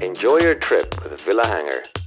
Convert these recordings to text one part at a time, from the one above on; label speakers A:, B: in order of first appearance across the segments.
A: Enjoy your trip with Villa Hangar.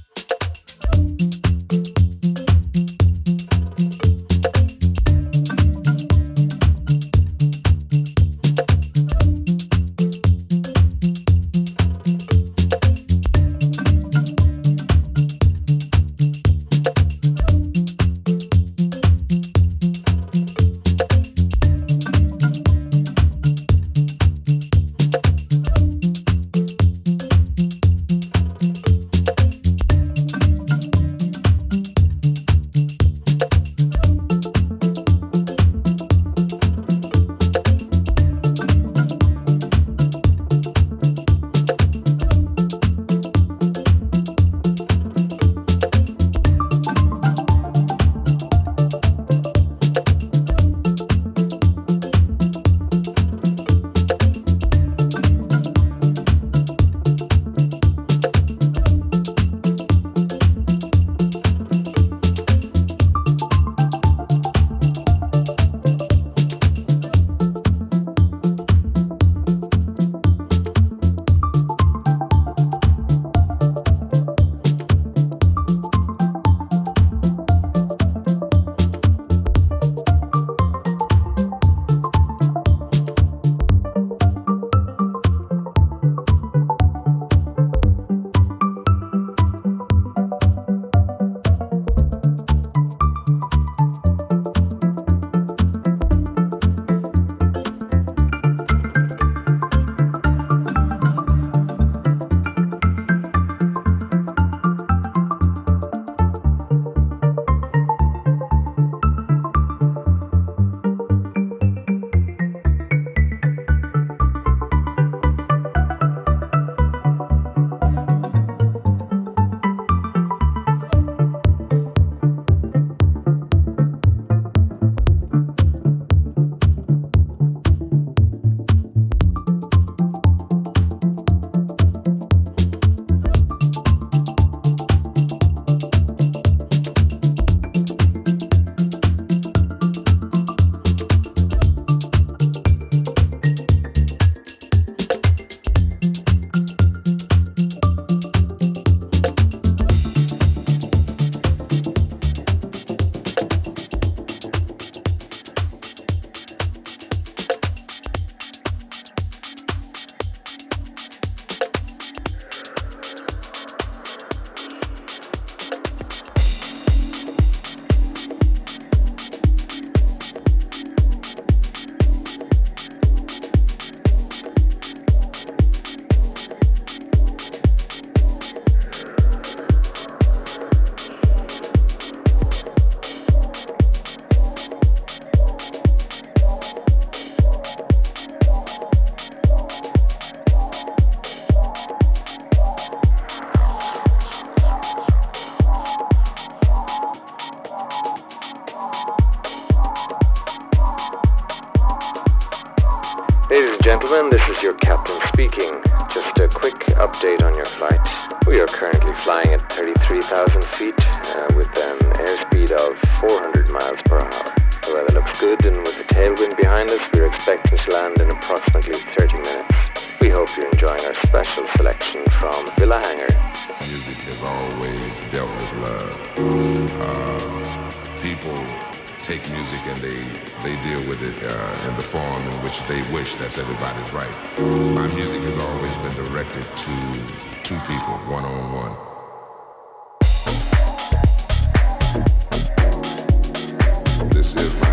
B: Uh, people take music and they, they deal with it uh, in the form in which they wish. That's everybody's right. My music has always been directed to two people, one on one.
C: This
A: is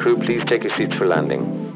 A: crew, please take your seats for landing.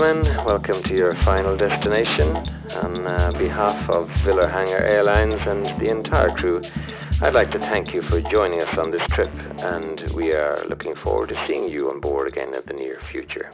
A: Gentlemen, welcome to your final destination. On uh, behalf of Villa Hangar Airlines and the entire crew, I'd like to thank you for joining us on this trip and we are looking forward to seeing you on board again in the near future.